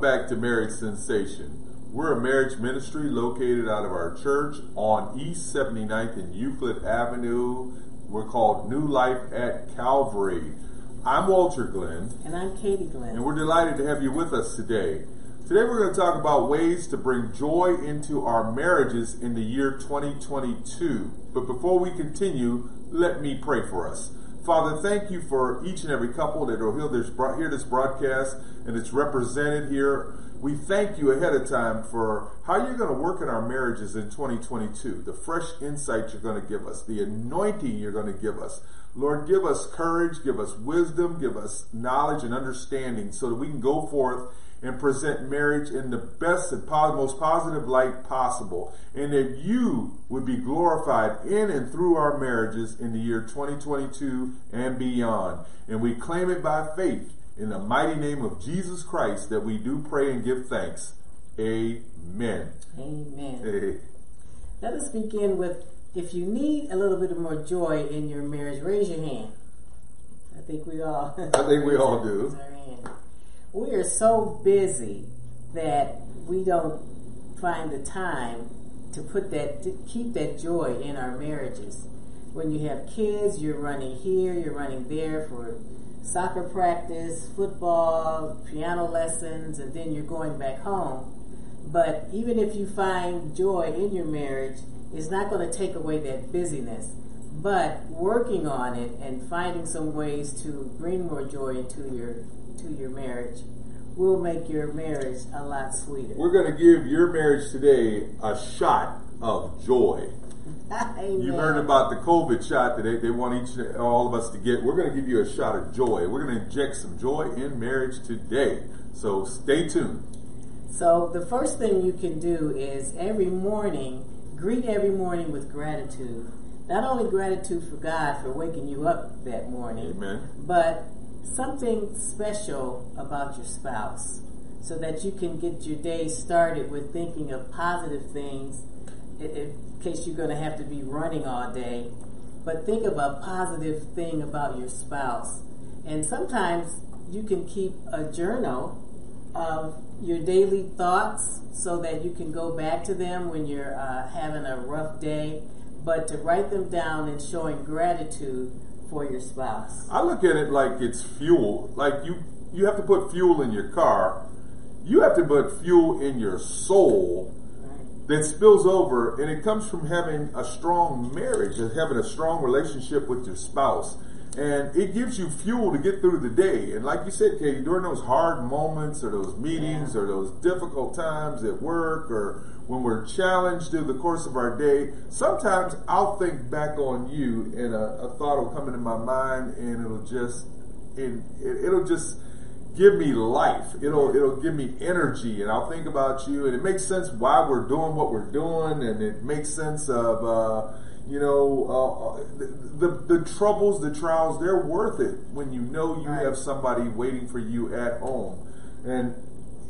welcome back to Marriage Sensation. We're a marriage ministry located out of our church on East 79th and Euclid Avenue. We're called New Life at Calvary. I'm Walter Glenn. And I'm Katy Glenn. And we're delighted to have you with us today. Today we're going to talk about ways to bring joy into our marriages in the year 2022. But before we continue, let me pray for us. Father, thank you for each and every couple that will hear this, this broadcast and it's represented here. We thank you ahead of time for how you're going to work in our marriages in 2022, the fresh insight you're going to give us, the anointing you're going to give us. Lord, give us courage, give us wisdom, give us knowledge and understanding so that we can go forth and present marriage in the best and most positive light possible. And that you would be glorified in and through our marriages in the year 2022 and beyond. And we claim it by faith in the mighty name of Jesus Christ that we do pray and give thanks. Amen. Amen. Hey. Let us begin with if you need a little bit of more joy in your marriage, raise your hand. I think we all. I think we all do we are so busy that we don't find the time to put that to keep that joy in our marriages. When you have kids, you're running here, you're running there for soccer practice, football, piano lessons, and then you're going back home. But even if you find joy in your marriage, it's not going to take away that busyness. But working on it and finding some ways to bring more joy into your to your marriage will make your marriage a lot sweeter. We're going to give your marriage today a shot of joy. You heard about the COVID shot that they, they want each all of us to get. We're going to give you a shot of joy. We're going to inject some joy in marriage today. So stay tuned. So the first thing you can do is every morning greet every morning with gratitude. Not only gratitude for God for waking you up that morning, Amen. but something special about your spouse so that you can get your day started with thinking of positive things in case you're going to have to be running all day. But think of a positive thing about your spouse. And sometimes you can keep a journal of your daily thoughts so that you can go back to them when you're uh, having a rough day. But to write them down and showing gratitude for your spouse? I look at it like it's fuel. Like you, you have to put fuel in your car. You have to put fuel in your soul that spills over, and it comes from having a strong marriage and having a strong relationship with your spouse. And it gives you fuel to get through the day. And like you said, Katy, during those hard moments or those meetings yeah. or those difficult times at work or when we're challenged through the course of our day, sometimes I'll think back on you and a, a thought will come into my mind and it'll just, it, it, it'll just, give me life. It'll it'll give me energy, and I'll think about you, and it makes sense why we're doing what we're doing, and it makes sense of uh, you know uh, the, the, the troubles, the trials. They're worth it when you know you right. have somebody waiting for you at home, and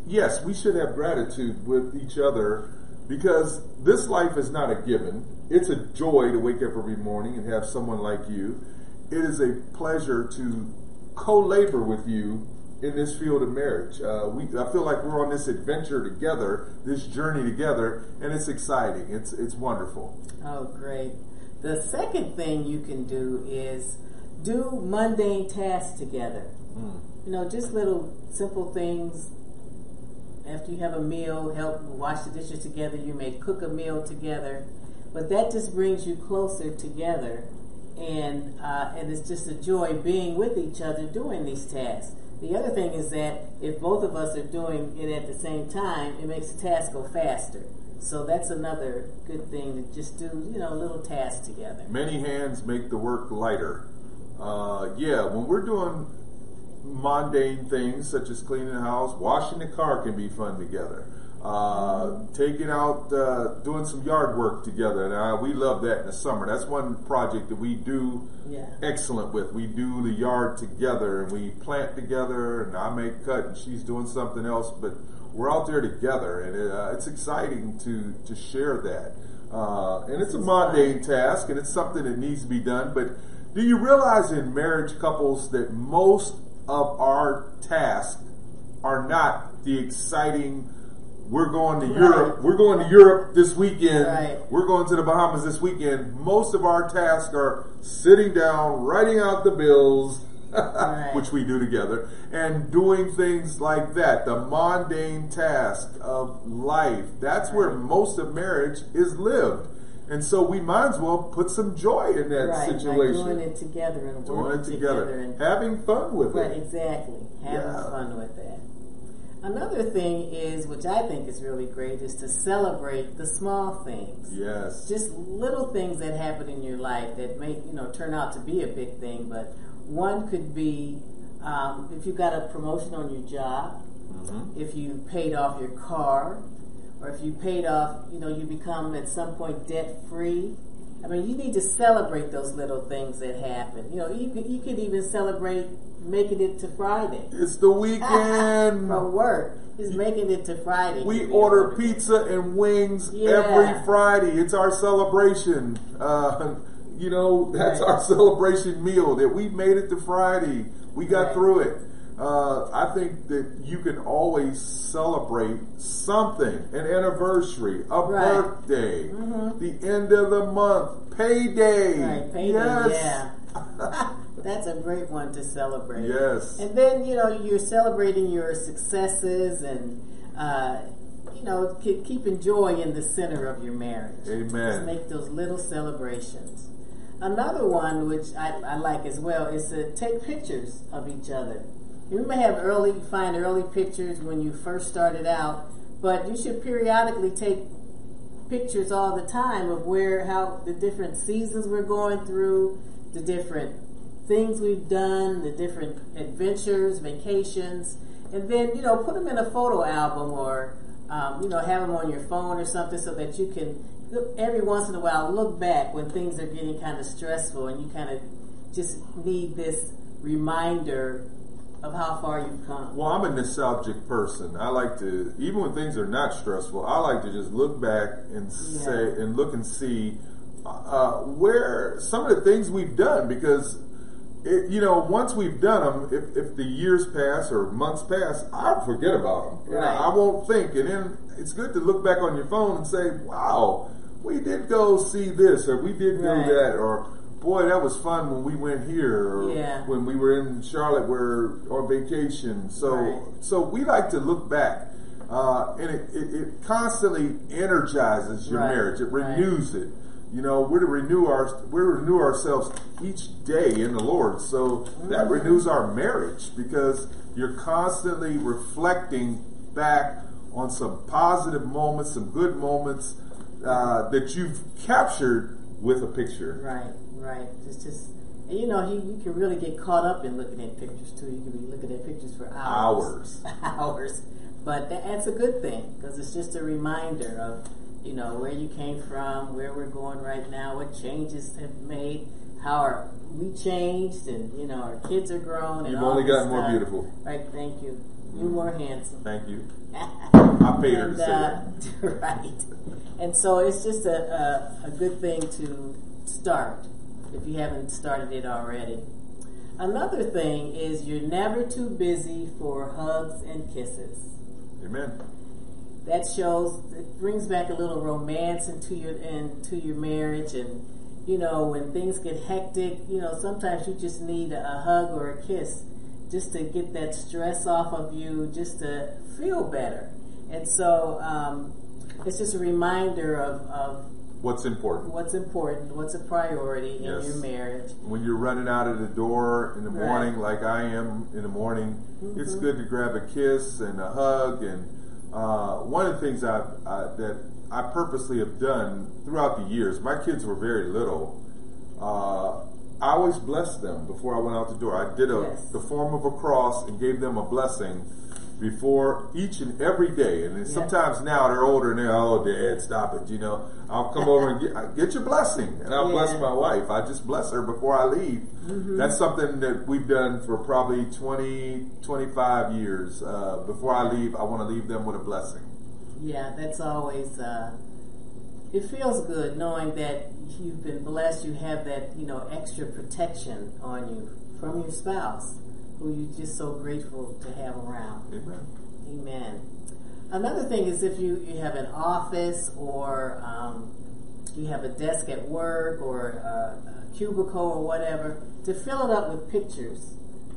yes, we should have gratitude with each other because this life is not a given. It's a joy to wake up every morning and have someone like you. It is a pleasure to co-labor with you in this field of marriage. Uh, we, I feel like we're on this adventure together, this journey together, and it's exciting. It's it's wonderful. Oh, great! The second thing you can do is do mundane tasks together. Mm. You know, just little simple things after you have a meal, help wash the dishes together. You may cook a meal together, but that just brings you closer together, and uh, and it's just a joy being with each other doing these tasks. The other thing is that if both of us are doing it at the same time, it makes the task go faster. So that's another good thing to just do, you know, little tasks together. Many hands make the work lighter. Uh, yeah, when we're doing mundane things such as cleaning the house, washing the car can be fun together. Uh, taking out, uh, doing some yard work together. And uh, we love that in the summer. That's one project that we do yeah. excellent with. We do the yard together and we plant together, and I make cut, and she's doing something else. But we're out there together, and it, uh, it's exciting to to share that. Uh, and it's a mundane task, and it's something that needs to be done. But do you realize in marriage couples that most of our tasks are not the exciting. We're going to Europe. We're going to Europe this weekend. Right. We're going to the Bahamas this weekend. Most of our tasks are sitting down, writing out the bills, Right. which we do together, and doing things like that. The mundane task of life. That's where most of marriage is lived. And so we might as well put some joy in that right, situation. like doing it together and Doing working it together. and Having fun with Right, it. exactly. Having Yeah. fun with that. Another thing is, which I think is really great, is to celebrate the small things. Yes. Just little things that happen in your life that may, you know, turn out to be a big thing. But one could be um, if you got a promotion on your job, Mhm. if you paid off your car, or if you paid off, you know, you become at some point debt free. I mean, you need to celebrate those little things that happen. You know, you could, you could even celebrate making it to Friday It's the weekend. from work. Just making it to Friday. We order pizza and wings Yeah. every Friday. It's our celebration. Uh, you know, that's Right. our celebration meal that we made it to Friday. We got Right. through it. Uh, I think that you can always celebrate something an anniversary, a Right. birthday, Mhm. the end of the month, payday. Right, payday, yes. yeah. That's a great one to celebrate. yes. And then, you know, you're celebrating your successes and, uh, you know, keep, keeping joy in the center of your marriage. Amen. Just make those little celebrations. Another one, which I, I like as well, is to take pictures of each other. You may have early, find early pictures when you first started out, but you should periodically take pictures all the time of where, how the different seasons we're going through, the different things we've done, the different adventures, vacations, and then, you know, put them in a photo album or, um, you know, have them on your phone or something so that you can, every once in a while, look back when things are getting kind of stressful and you kind of just need this reminder of how far you've come. Well, I'm a nostalgic person. I like to, even when things are not stressful, I like to just look back and say Yeah. and look and see uh, where some of the things we've done because. It, you know, once we've done them, if, if the years pass or months pass, I'll forget about them. Right. I won't think. And then it's good to look back on your phone and say, wow, we did go see this or we did do that or boy, that was fun when we went here or Yeah. when we were in Charlotte, we're on vacation. So, Right. so we like to look back, uh, and it, it, it constantly energizes your Right, marriage. It right. renews it. You know, we're to renew our we renew ourselves each day in the Lord. So that Mm-hmm. renews our marriage because you're constantly reflecting back on some positive moments, some good moments uh, that you've captured with a picture. Right, right. It's just, and you know, you, you can really get caught up in looking at pictures too. You can be looking at pictures for hours. Hours. hours. But that, that's a good thing because it's just a reminder of, you know, where you came from, where we're going right now, what changes have made, how our, we changed, and, you know, our kids are grown. And You've only gotten more stuff. beautiful. Right, thank you. You're more handsome. Thank you. I paid her to say uh, that. right. And so it's just a, a, a good thing to start if you haven't started it already. Another thing is you're never too busy for hugs and kisses. Amen. That shows it brings back a little romance into your into your marriage and you know when things get hectic, you know sometimes you just need a, a hug or a kiss just to get that stress off of you, just to feel better. And so um, it's just a reminder of, of What's important? what's important, what's a priority in Yes. your marriage. When you're running out of the door in the Right. morning, like I am in the morning, it's good to grab a kiss and a hug. And uh, one of the things I've, I, that I purposely have done throughout the years, my kids were very little. Uh, I always blessed them before I went out the door. I did a Yes. the form of a cross and gave them a blessing before each and every day. And sometimes now they're older and they're, oh, Dad, stop it. You know, I'll come over and get, get your blessing, and I'll Yeah. bless my wife. I just bless her before I leave. That's something that we've done for probably 20, 25 years. Uh, before I leave, I want to leave them with a blessing. Yeah, that's always. Uh, it feels good knowing that you've been blessed. You have that, you know, extra protection on you from your spouse, who you're just so grateful to have around. Amen. Amen. Another thing is if you, you have an office or um, you have a desk at work or a, a cubicle or whatever, to fill it up with pictures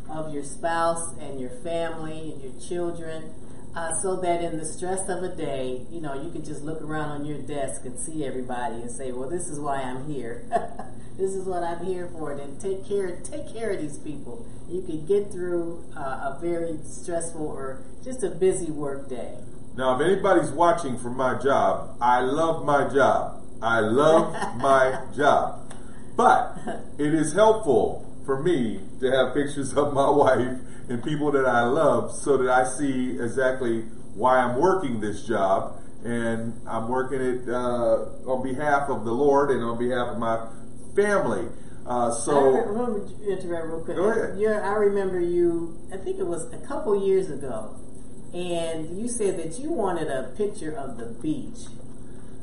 of your spouse and your family and your children. Uh, so that in the stress of a day, you know, you can just look around on your desk and see everybody and say, "Well, this is why I'm here. this is what I'm here for." And take care, take care of these people. You can get through uh, a very stressful or just a busy work day. Now, if anybody's watching from my job, I love my job. I love my job. But it is helpful for me to have pictures of my wife and people that I love so that I see exactly why I'm working this job. And I'm working it uh, on behalf of the Lord and on behalf of my family. Uh, so, I remember, interrupt real quick. Go ahead. You're, I remember you. I think it was a couple years ago, and you said that you wanted a picture of the beach,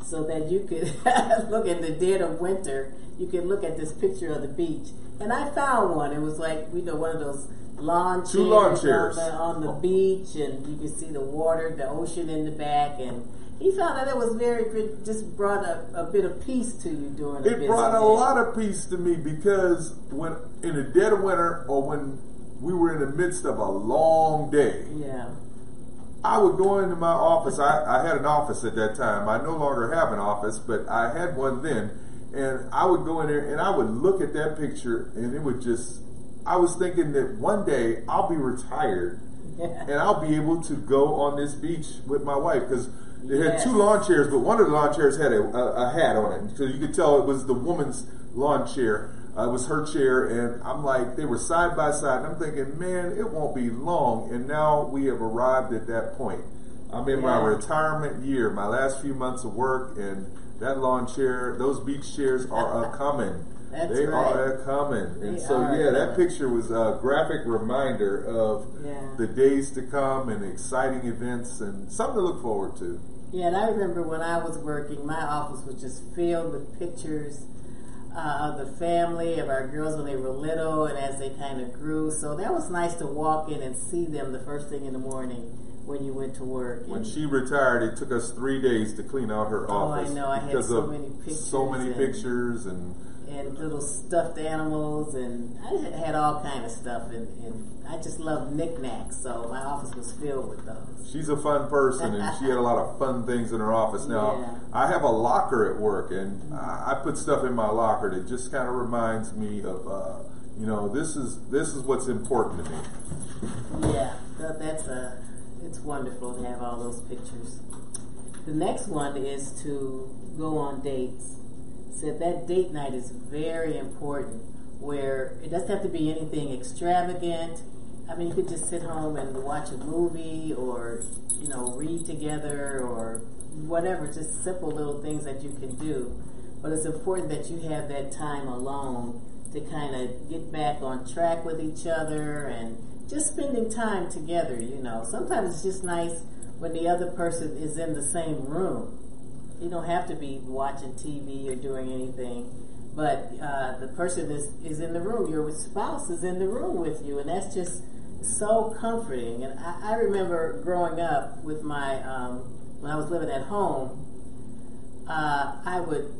so that you could look in the dead of winter. You could look at this picture of the beach, and I found one. It was like you know one of those lawn chairs, Two lawn chairs. on the, on the beach, and you could see the water, the ocean in the back, and. He found that it was very, it just brought a, a bit of peace to you during the it brought a lot of peace to me because when in the dead of winter or when we were in the midst of a long day, Yeah. I would go into my office. I, I had an office at that time. I no longer have an office, but I had one then. And I would go in there and I would look at that picture and it would just, I was thinking that one day I'll be retired and I'll be able to go on this beach with my wife because they had Yeah. two lawn chairs, but one of the lawn chairs had a, a, a hat on it, so you could tell it was the woman's lawn chair. Uh, it was her chair, and I'm like, they were side by side, and I'm thinking, man, it won't be long, and now we have arrived at that point. I'm in my retirement year, my last few months of work, and that lawn chair, those beach chairs are a coming. That's they right. are coming, and They so yeah, that picture was a graphic reminder of Yeah. the days to come and exciting events and something to look forward to. Yeah, and I remember when I was working, my office was just filled with pictures uh, of the family, of our girls when they were little and as they kind of grew. So that was nice to walk in and see them the first thing in the morning when you went to work. When she retired, it took us three days to clean out her Oh, I office know. I had because so of many so many pictures and- pictures and and little stuffed animals, and I had all kind of stuff, and, and I just love knickknacks. So my office was filled with those. she's a fun person and she had a lot of fun things in her office. Now Yeah. I have a locker at work and I I put stuff in my locker that just kind of reminds me of uh, you know this is this is what's important to me. Yeah, that, that's a. It's wonderful to have all those pictures. The next one is to go on dates. Said that date night is very important. Where it doesn't have to be anything extravagant. I mean, you could just sit home and watch a movie, or you know, read together, or whatever. Just simple little things that you can do. But it's important that you have that time alone to kind of get back on track with each other and just spending time together, you know. Sometimes it's just nice when the other person is in the same room. You don't have to be watching TV or doing anything, but uh, the person is, is in the room. Your spouse is in the room with you, and that's just so comforting. And I, I remember growing up with my, um, when I was living at home, uh, I would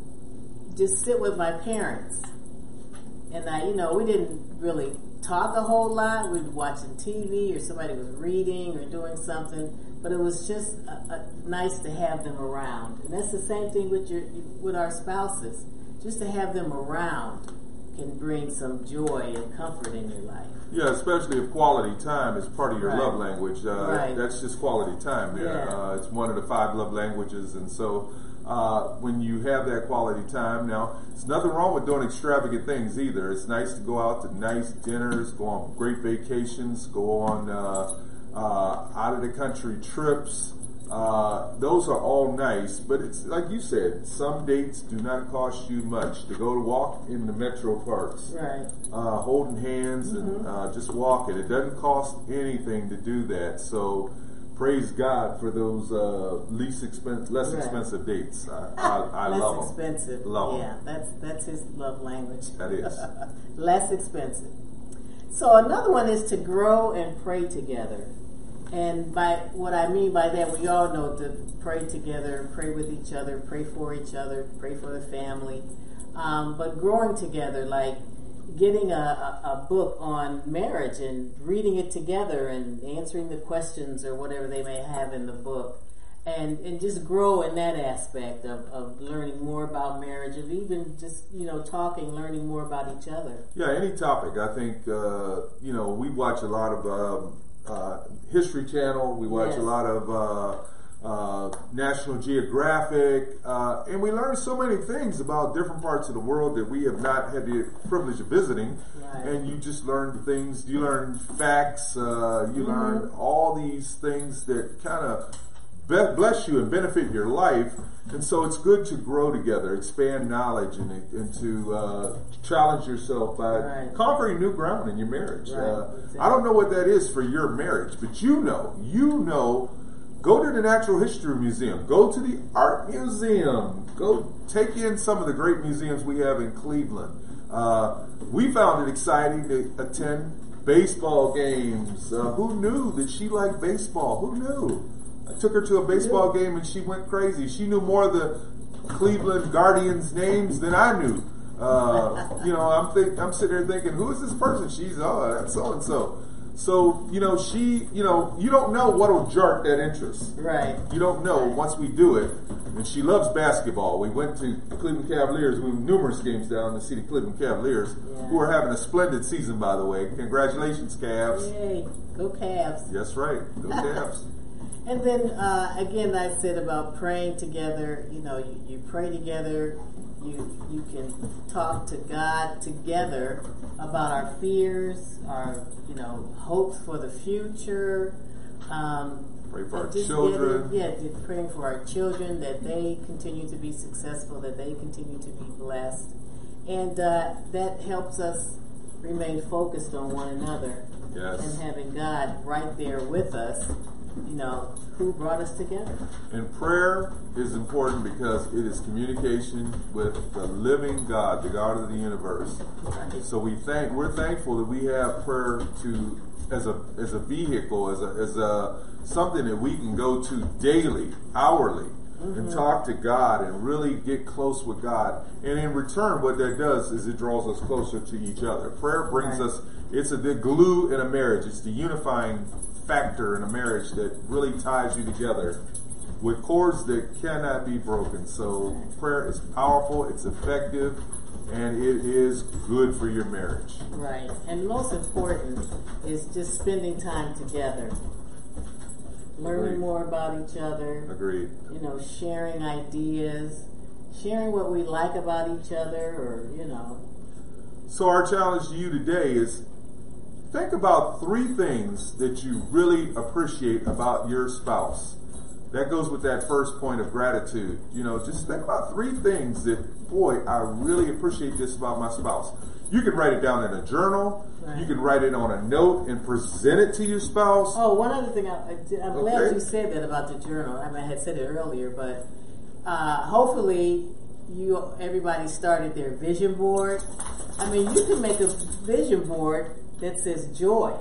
just sit with my parents and I, you know, we didn't really talk a whole lot. We were watching TV, or somebody was reading or doing something. But it was just uh uh nice to have them around, and that's the same thing with your with our spouses. Just to have them around can bring some joy and comfort in your life. Yeah, especially if quality time is part of your Right. love language. Uh, Right. That's just quality time there. Yeah. Uh, it's one of the five love languages. And so uh, when you have that quality time, now, it's nothing wrong with doing extravagant things either. It's nice to go out to nice dinners, go on great vacations, go on uh, out of the country trips. Uh, those are all nice, but it's like you said, some dates do not cost you much. To go to walk in the metro parks, Right. uh, holding hands and uh, just walking. It doesn't cost anything to do that. So praise God for those uh, least expensive, less Right. expensive dates. I, I, I Less love them. expensive. Love yeah, that's that's his love language. That is. Less expensive. So another one is to grow and pray together. And by what I mean by that, we all know to pray together, pray with each other, pray for each other, pray for the family. Um, but growing together, like getting a, a, book on marriage and reading it together and answering the questions or whatever they may have in the book. And, and just grow in that aspect of, of learning more about marriage and even just, you know, talking, learning more about each other. Yeah, any topic. I think, uh, you know, we watch a lot of um, uh, History Channel, we watch yes. a lot of uh, uh, National Geographic, uh, and we learn so many things about different parts of the world that we have not had the privilege of visiting. Right. And you just learn things. You learn facts. Uh, you mm-hmm. learn all these things that kind of bless you and benefit your life. And so it's good to grow together, expand knowledge, and, and to uh, challenge yourself by right. conquering new ground in your marriage. Right. Uh, exactly. I don't know what that is for your marriage, but you know, you know Go to the Natural History Museum. Go to the Art Museum. Go take in some of the great museums we have in Cleveland. Uh, we found it exciting to attend baseball games. Uh, who knew that she liked baseball? Who knew? I took her to a baseball game and she went crazy. She knew more of the Cleveland Guardians names than I knew. Uh, you know, I'm think, I'm sitting there thinking, who is this person? She's oh, that's so and so. So, you know, she, you know, you don't know what'll jerk that interest. Right. You don't know right. once we do it. And she loves basketball. We went to Cleveland Cavaliers. We went numerous games down to see the Cleveland Cavaliers, yeah. who are having a splendid season, by the way. Congratulations, Cavs. Yay. Go Cavs. That's right. Go Cavs. And then, uh, again, I said about praying together. You know, you, you pray together you you can talk to God together about our fears, our you know hopes for the future. Um, Pray for our children. Getting, yeah, praying for our children that they continue to be successful, that they continue to be blessed, and uh, that helps us remain focused on one another. Yes. And having God right there with us, you know, who brought us together. And prayer is important because it is communication with the living God, the God of the universe. Right. So we thank we're thankful that we have prayer to as a as a vehicle, as a as a something that we can go to daily, hourly. Mm-hmm. And talk to God and really get close with God. And in return, what that does is it draws us closer to each other. Prayer brings right. us, it's a the glue in a marriage. It's the unifying factor in a marriage that really ties you together with cords that cannot be broken. So prayer is powerful, it's effective, and it is good for your marriage. Right. And most important is just spending time together. Learning Agreed. more about each other. Agreed. You know, sharing ideas, sharing what we like about each other, or, you know. So, our challenge to you today is Think about three things that you really appreciate about your spouse. That goes with that first point of gratitude. You know, just think about three things that, boy, I really appreciate this about my spouse. You can write it down in a journal. Right. You can write it on a note and present it to your spouse. Oh, one other thing, I, am okay. glad you said that about the journal. I, mean, I had said it earlier, but uh, hopefully you everybody started their vision board. I mean, you can make a vision board that says joy.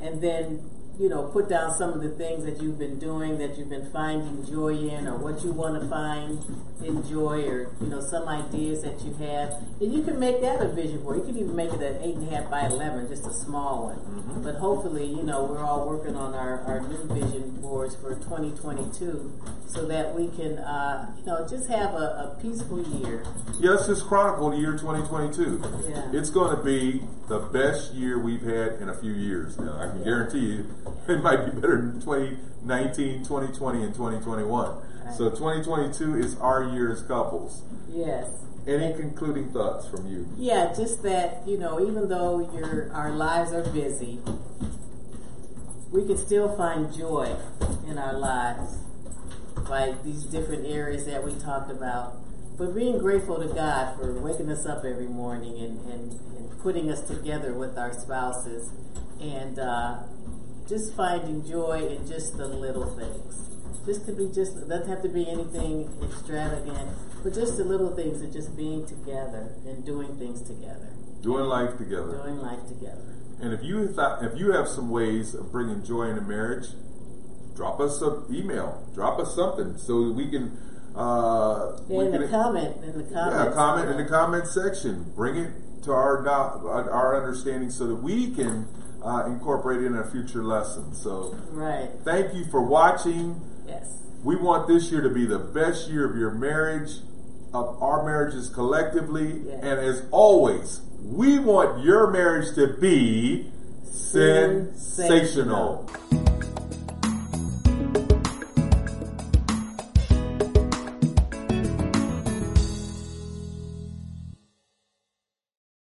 And then, you know, put down some of the things that you've been doing, that you've been finding joy in, or what you want to find in joy, or, you know, some ideas that you have. And you can make that a vision board. You can even make it an 8.5 by 11, just a small one. Mm-hmm. But hopefully, you know, we're all working on our, our new vision boards for 2022 so that we can, uh, you know, just have a, a peaceful year. Yeah, let's just chronicle the year 2022. Yeah. It's going to be the best year we've had in a few years now. I can guarantee you it might be better than 2019, 2020, and 2021. Right. So 2022 is our year as couples. Yes. Any concluding thoughts from you? Yeah, just that, you know, even though your our lives are busy, we can still find joy in our lives by these different areas that we talked about. But being grateful to God for waking us up every morning and, and, and putting us together with our spouses and uh, just finding joy in just the little things. Just to be just, doesn't have to be anything extravagant, but just the little things of just being together and doing things together. Doing life together. Doing life together. And if you thought, if you have some ways of bringing joy into marriage, drop us an email, drop us something so we can. Uh, in we the can, comment, in the comment, yeah, comment in the comment section. Bring it to our our understanding so that we can uh, incorporate in a future lesson. So, right. thank you for watching. Yes. We want this year to be the best year of your marriage, of our marriages collectively, Yes. and as always, we want your marriage to be Sensational. sensational.